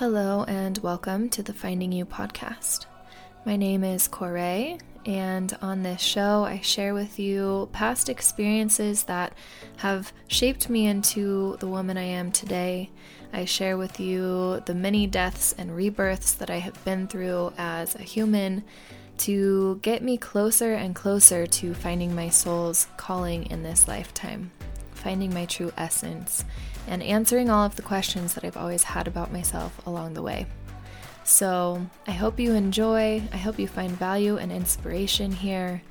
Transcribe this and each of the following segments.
Hello, and welcome to the Finding You podcast. My name is Kore, and on this show, I share with you past experiences that have shaped me into the woman I am today. I share with you the many deaths and rebirths that I have been through as a human to get me closer and closer to finding my soul's calling in this lifetime, finding my true essence and answering all of the questions that I've always had about myself along the way. So, I hope you enjoy. I hope you find value and inspiration here.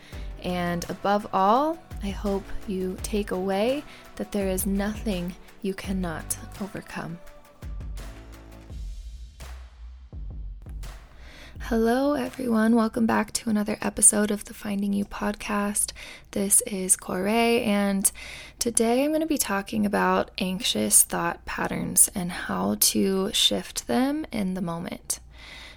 And above all, I hope you take away that there is nothing you cannot overcome. Hello, everyone. Welcome back to another episode of the Finding You podcast. This is Kore, and today I'm going to be talking about anxious thought patterns and how to shift them in the moment.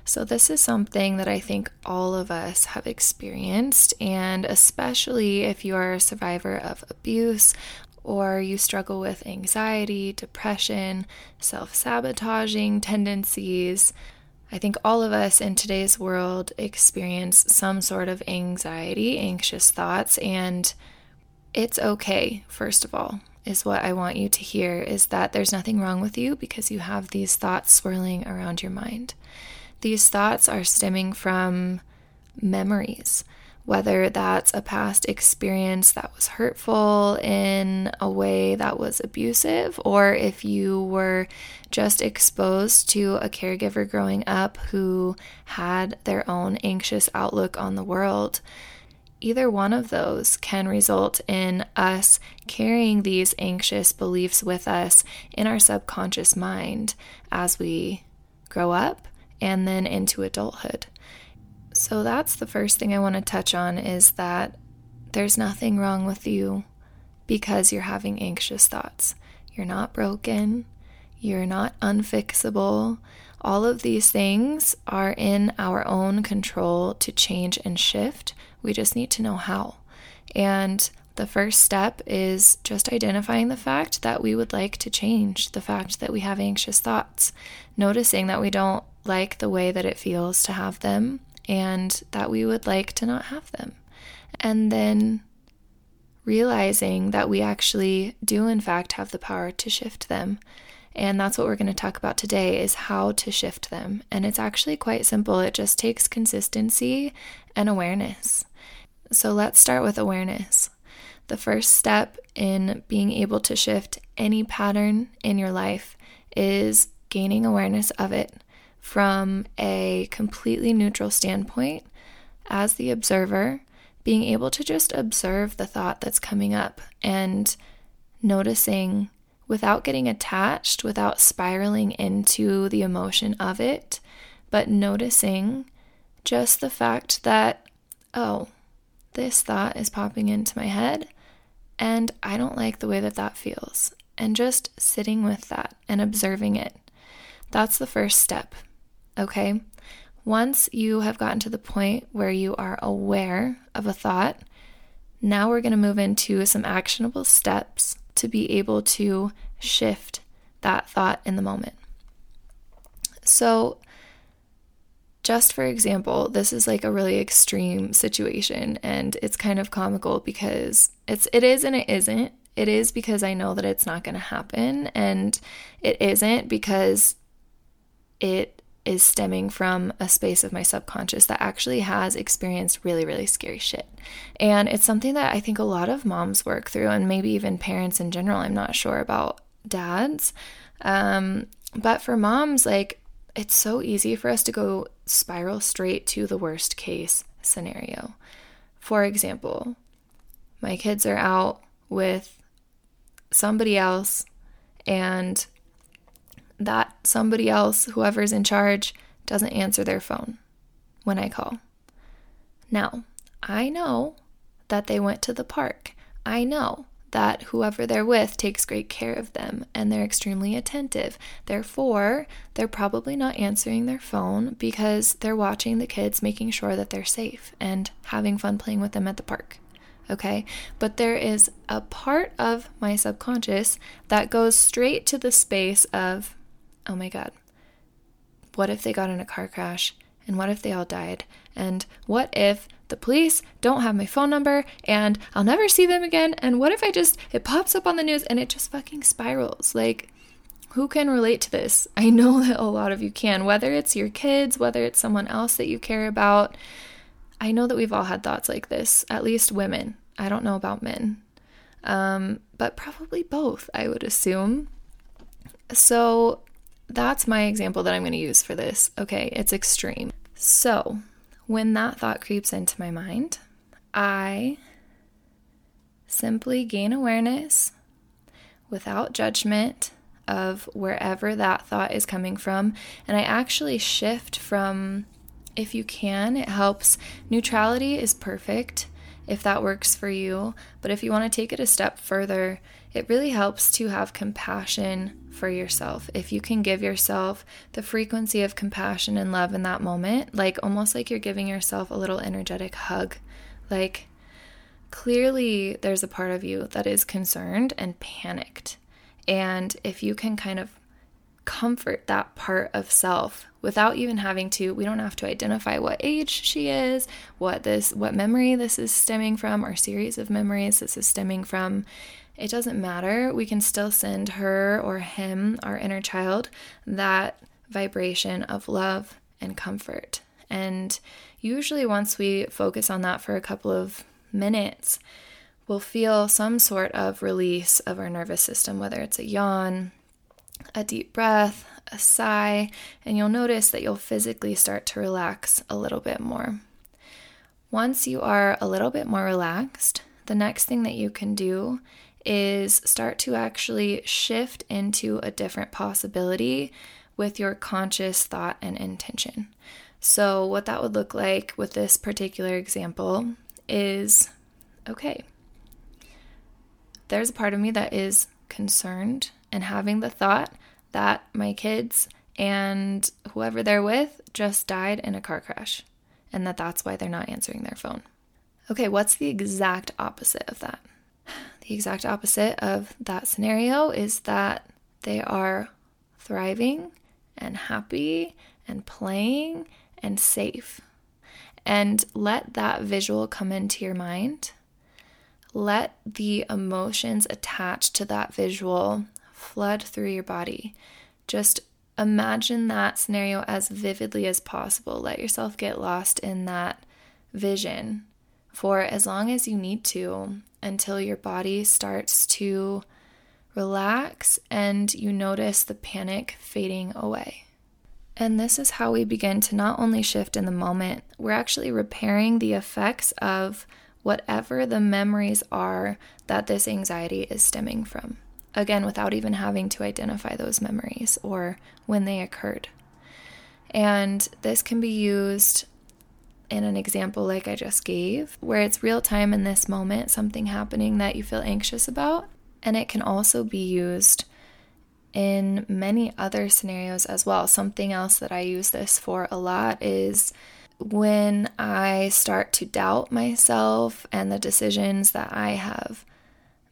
So, this is something that I think all of us have experienced, and especially if you are a survivor of abuse or you struggle with anxiety, depression, self sabotaging tendencies I think all of us in today's world experience some sort of anxiety, anxious thoughts, and it's okay, first of all, is what I want you to hear is that there's nothing wrong with you because you have these thoughts swirling around your mind. These thoughts are stemming from memories whether that's a past experience that was hurtful in a way that was abusive, or if you were just exposed to a caregiver growing up who had their own anxious outlook on the world. Either one of those can result in us carrying these anxious beliefs with us in our subconscious mind as we grow up and then into adulthood. So that's the first thing I want to touch on is that there's nothing wrong with you because you're having anxious thoughts. You're not broken. You're not unfixable. All of these things are in our own control to change and shift. We just need to know how. And the first step is just identifying the fact that we would like to change, the fact that we have anxious thoughts, noticing that we don't like the way that it feels to have them, and that we would like to not have them. And then realizing that we actually do, in fact, have the power to shift them. And that's what we're going to talk about today is how to shift them. And it's actually quite simple. It just takes consistency and awareness. So let's start with awareness. The first step in being able to shift any pattern in your life is gaining awareness of it from a completely neutral standpoint as the observer, being able to just observe the thought that's coming up and noticing without getting attached, without spiraling into the emotion of it, but noticing just the fact that, oh, this thought is popping into my head and I don't like the way that that feels. And just sitting with that and observing it. That's the first step. Okay. Once you have gotten to the point where you are aware of a thought, now we're going to move into some actionable steps to be able to shift that thought in the moment. So, just for example, this is like a really extreme situation and it's kind of comical because it's it is and it isn't. It is because I know that it's not going to happen and it isn't because it is stemming from a space of my subconscious that actually has experienced really, really scary shit. And it's something that I think a lot of moms work through, and maybe even parents in general. I'm not sure about dads. Um, but for moms, like, it's so easy for us to go spiral straight to the worst case scenario. For example, my kids are out with somebody else and that somebody else, whoever's in charge, doesn't answer their phone when I call. Now, I know that they went to the park. I know that whoever they're with takes great care of them and they're extremely attentive. Therefore, they're probably not answering their phone because they're watching the kids, making sure that they're safe and having fun playing with them at the park. Okay, but there is a part of my subconscious that goes straight to the space of oh my God, what if they got in a car crash? And what if they all died? And what if the police don't have my phone number and I'll never see them again? And what if I just, it pops up on the news and it just fucking spirals? Like, who can relate to this? I know that a lot of you can, whether it's your kids, whether it's someone else that you care about. I know that we've all had thoughts like this, at least women. I don't know about men, um, but probably both, I would assume. So that's my example that I'm going to use for this. Okay, it's extreme. So when that thought creeps into my mind, I simply gain awareness without judgment of wherever that thought is coming from. And I actually shift from, if you can, it helps. Neutrality is perfect if that works for you. But if you want to take it a step further, it really helps to have compassion for yourself. If you can give yourself the frequency of compassion and love in that moment, like almost like you're giving yourself a little energetic hug, like clearly there's a part of you that is concerned and panicked. And if you can kind of comfort that part of self without even having to we don't have to identify what age she is what this what memory this is stemming from or series of memories this is stemming from it doesn't matter we can still send her or him our inner child that vibration of love and comfort and usually once we focus on that for a couple of minutes we'll feel some sort of release of our nervous system whether it's a yawn a deep breath, a sigh, and you'll notice that you'll physically start to relax a little bit more. Once you are a little bit more relaxed, the next thing that you can do is start to actually shift into a different possibility with your conscious thought and intention. So, what that would look like with this particular example is okay, there's a part of me that is concerned and having the thought that my kids and whoever they're with just died in a car crash and that that's why they're not answering their phone. Okay, what's the exact opposite of that? The exact opposite of that scenario is that they are thriving and happy and playing and safe. And let that visual come into your mind. Let the emotions attached to that visual flood through your body. Just imagine that scenario as vividly as possible. Let yourself get lost in that vision for as long as you need to until your body starts to relax and you notice the panic fading away. And this is how we begin to not only shift in the moment, we're actually repairing the effects of whatever the memories are that this anxiety is stemming from again, without even having to identify those memories or when they occurred. And this can be used in an example like I just gave, where it's real time in this moment, something happening that you feel anxious about. And it can also be used in many other scenarios as well. Something else that I use this for a lot is when I start to doubt myself and the decisions that I have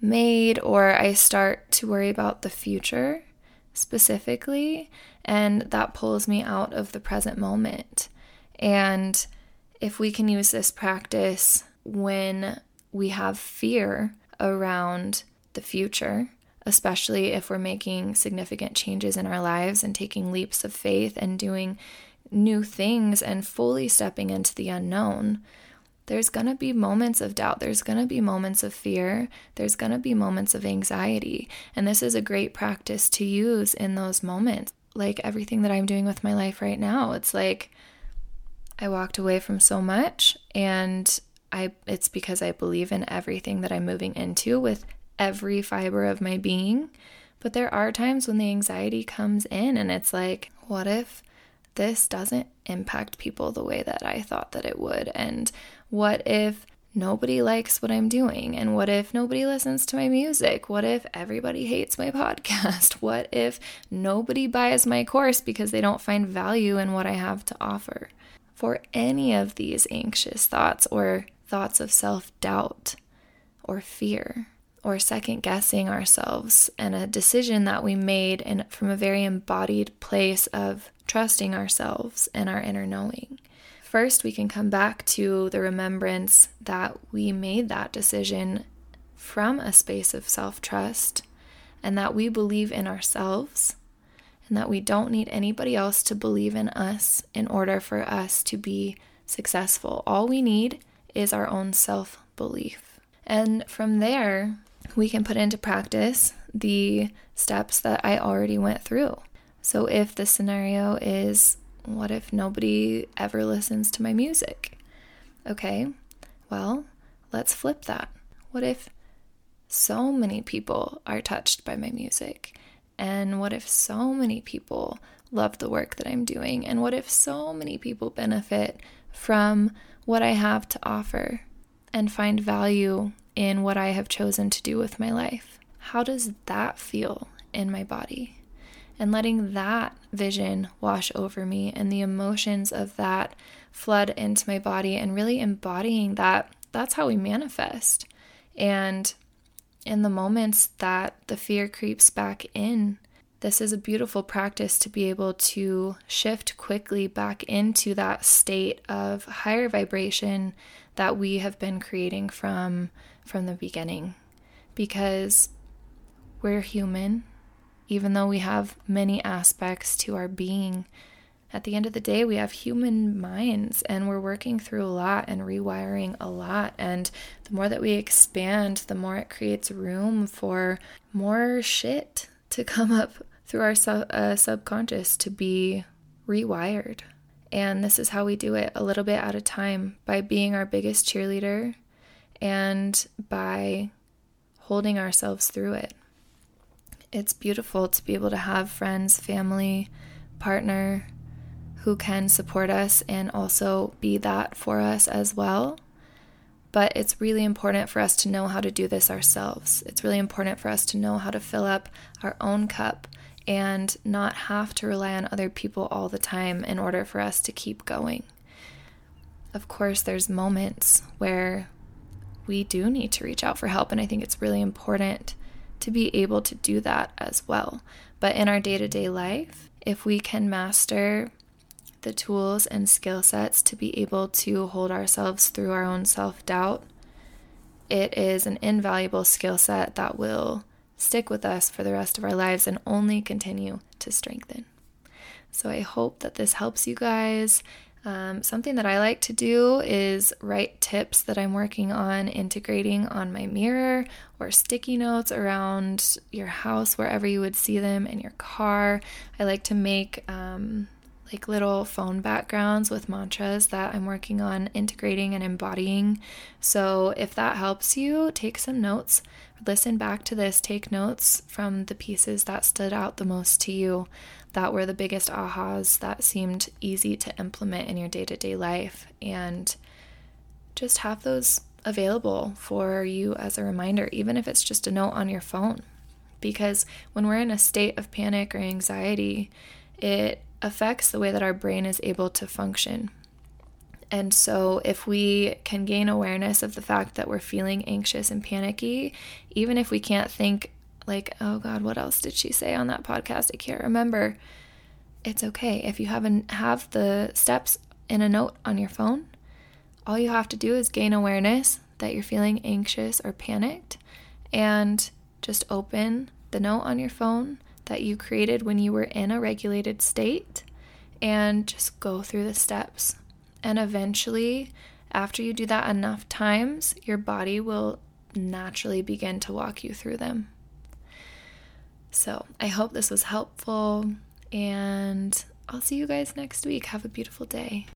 made, or I start to worry about the future specifically, and that pulls me out of the present moment. And if we can use this practice when we have fear around the future, especially if we're making significant changes in our lives and taking leaps of faith and doing new things and fully stepping into the unknown, there's going to be moments of doubt. There's going to be moments of fear. There's going to be moments of anxiety. And this is a great practice to use in those moments. Like everything that I'm doing with my life right now, it's like I walked away from so much and I it's because I believe in everything that I'm moving into with every fiber of my being. But there are times when the anxiety comes in and it's like, what if this doesn't impact people the way that I thought that it would? And what if nobody likes what I'm doing? And what if nobody listens to my music? What if everybody hates my podcast? What if nobody buys my course because they don't find value in what I have to offer? For any of these anxious thoughts or thoughts of self doubt or fear, or second guessing ourselves and a decision that we made from a very embodied place of trusting ourselves and our inner knowing. First, we can come back to the remembrance that we made that decision from a space of self trust and that we believe in ourselves and that we don't need anybody else to believe in us in order for us to be successful. All we need is our own self belief. And from there, we can put into practice the steps that I already went through. So, if the scenario is, what if nobody ever listens to my music? Okay, well, let's flip that. What if so many people are touched by my music? And what if so many people love the work that I'm doing? And what if so many people benefit from what I have to offer and find value in what I have chosen to do with my life. How does that feel in my body? And letting that vision wash over me and the emotions of that flood into my body and really embodying that. That's how we manifest. And in the moments that the fear creeps back in, this is a beautiful practice to be able to shift quickly back into that state of higher vibration that we have been creating from from the beginning. Because we're human even though we have many aspects to our being at the end of the day we have human minds and we're working through a lot and rewiring a lot and the more that we expand the more it creates room for more shit to come up through our sub- uh, subconscious to be rewired. And this is how we do it a little bit at a time by being our biggest cheerleader and by holding ourselves through it. It's beautiful to be able to have friends, family, partner who can support us and also be that for us as well. But it's really important for us to know how to do this ourselves. It's really important for us to know how to fill up our own cup and not have to rely on other people all the time in order for us to keep going. Of course, there's moments where we do need to reach out for help, and I think it's really important to be able to do that as well. But in our day to day life, if we can master the tools and skill sets to be able to hold ourselves through our own self doubt, it is an invaluable skill set that will stick with us for the rest of our lives and only continue to strengthen. So I hope that this helps you guys. Um, something that I like to do is write tips that I'm working on integrating on my mirror or sticky notes around your house, wherever you would see them in your car. I like to make um, like little phone backgrounds with mantras that I'm working on integrating and embodying. So if that helps you, take some notes, listen back to this, take notes from the pieces that stood out the most to you, that were the biggest ahas that seemed easy to implement in your day to day life, and just have those available for you as a reminder, even if it's just a note on your phone. Because when we're in a state of panic or anxiety, it affects the way that our brain is able to function. And so, if we can gain awareness of the fact that we're feeling anxious and panicky, even if we can't think, like, oh God, what else did she say on that podcast? I can't remember. It's okay. If you haven't have the steps in a note on your phone, all you have to do is gain awareness that you're feeling anxious or panicked and just open the note on your phone that you created when you were in a regulated state and just go through the steps. And eventually, after you do that enough times, your body will naturally begin to walk you through them. So, I hope this was helpful, and I'll see you guys next week. Have a beautiful day.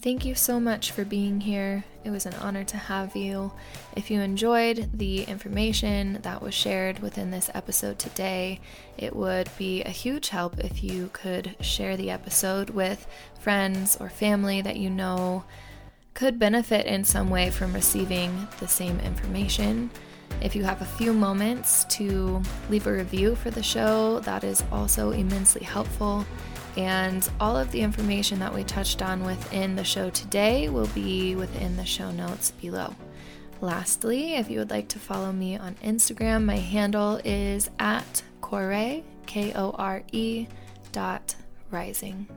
Thank you so much for being here. It was an honor to have you. If you enjoyed the information that was shared within this episode today, it would be a huge help if you could share the episode with friends or family that you know could benefit in some way from receiving the same information. If you have a few moments to leave a review for the show, that is also immensely helpful. And all of the information that we touched on within the show today will be within the show notes below. Lastly, if you would like to follow me on Instagram, my handle is at Kore, K O R E dot rising.